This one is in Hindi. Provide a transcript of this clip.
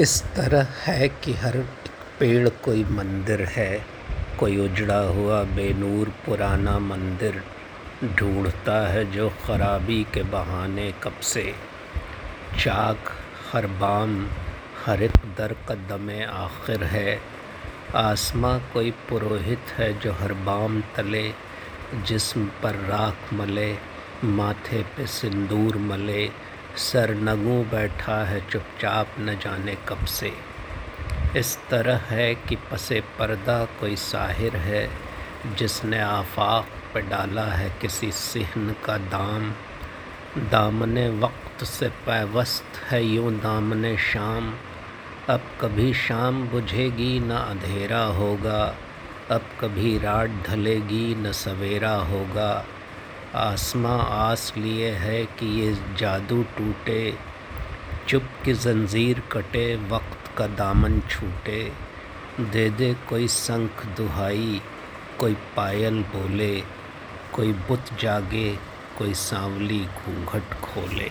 इस तरह है कि हर पेड़ कोई मंदिर है, कोई उजड़ा हुआ बेनूर पुराना मंदिर ढूंढता है जो खराबी के बहाने कब से। चाक, हर बाम, हर एक दर कदम आखिर है। आसमां कोई पुरोहित है जो हर बाम तले, जिस्म पर राख मले, माथे पे सिंदूर मले सर नगू बैठा है चुपचाप न जाने कब से। इस तरह है कि पसे पर्दा कोई साहिर है, जिसने आफाक पे डाला है किसी सिहन का दाम। दामने वक्त से पैवस्त है यूँ दामने शाम। अब कभी शाम बुझेगी न अंधेरा होगा, अब कभी रात ढलेगी न सवेरा होगा। आसमां आस लिए है कि ये जादू टूटे, चुप की जंजीर कटे, वक्त का दामन छूटे। दे दे कोई शंख दुहाई, कोई पायल बोले, कोई बुत जागे, कोई सांवली घूंघट खोले।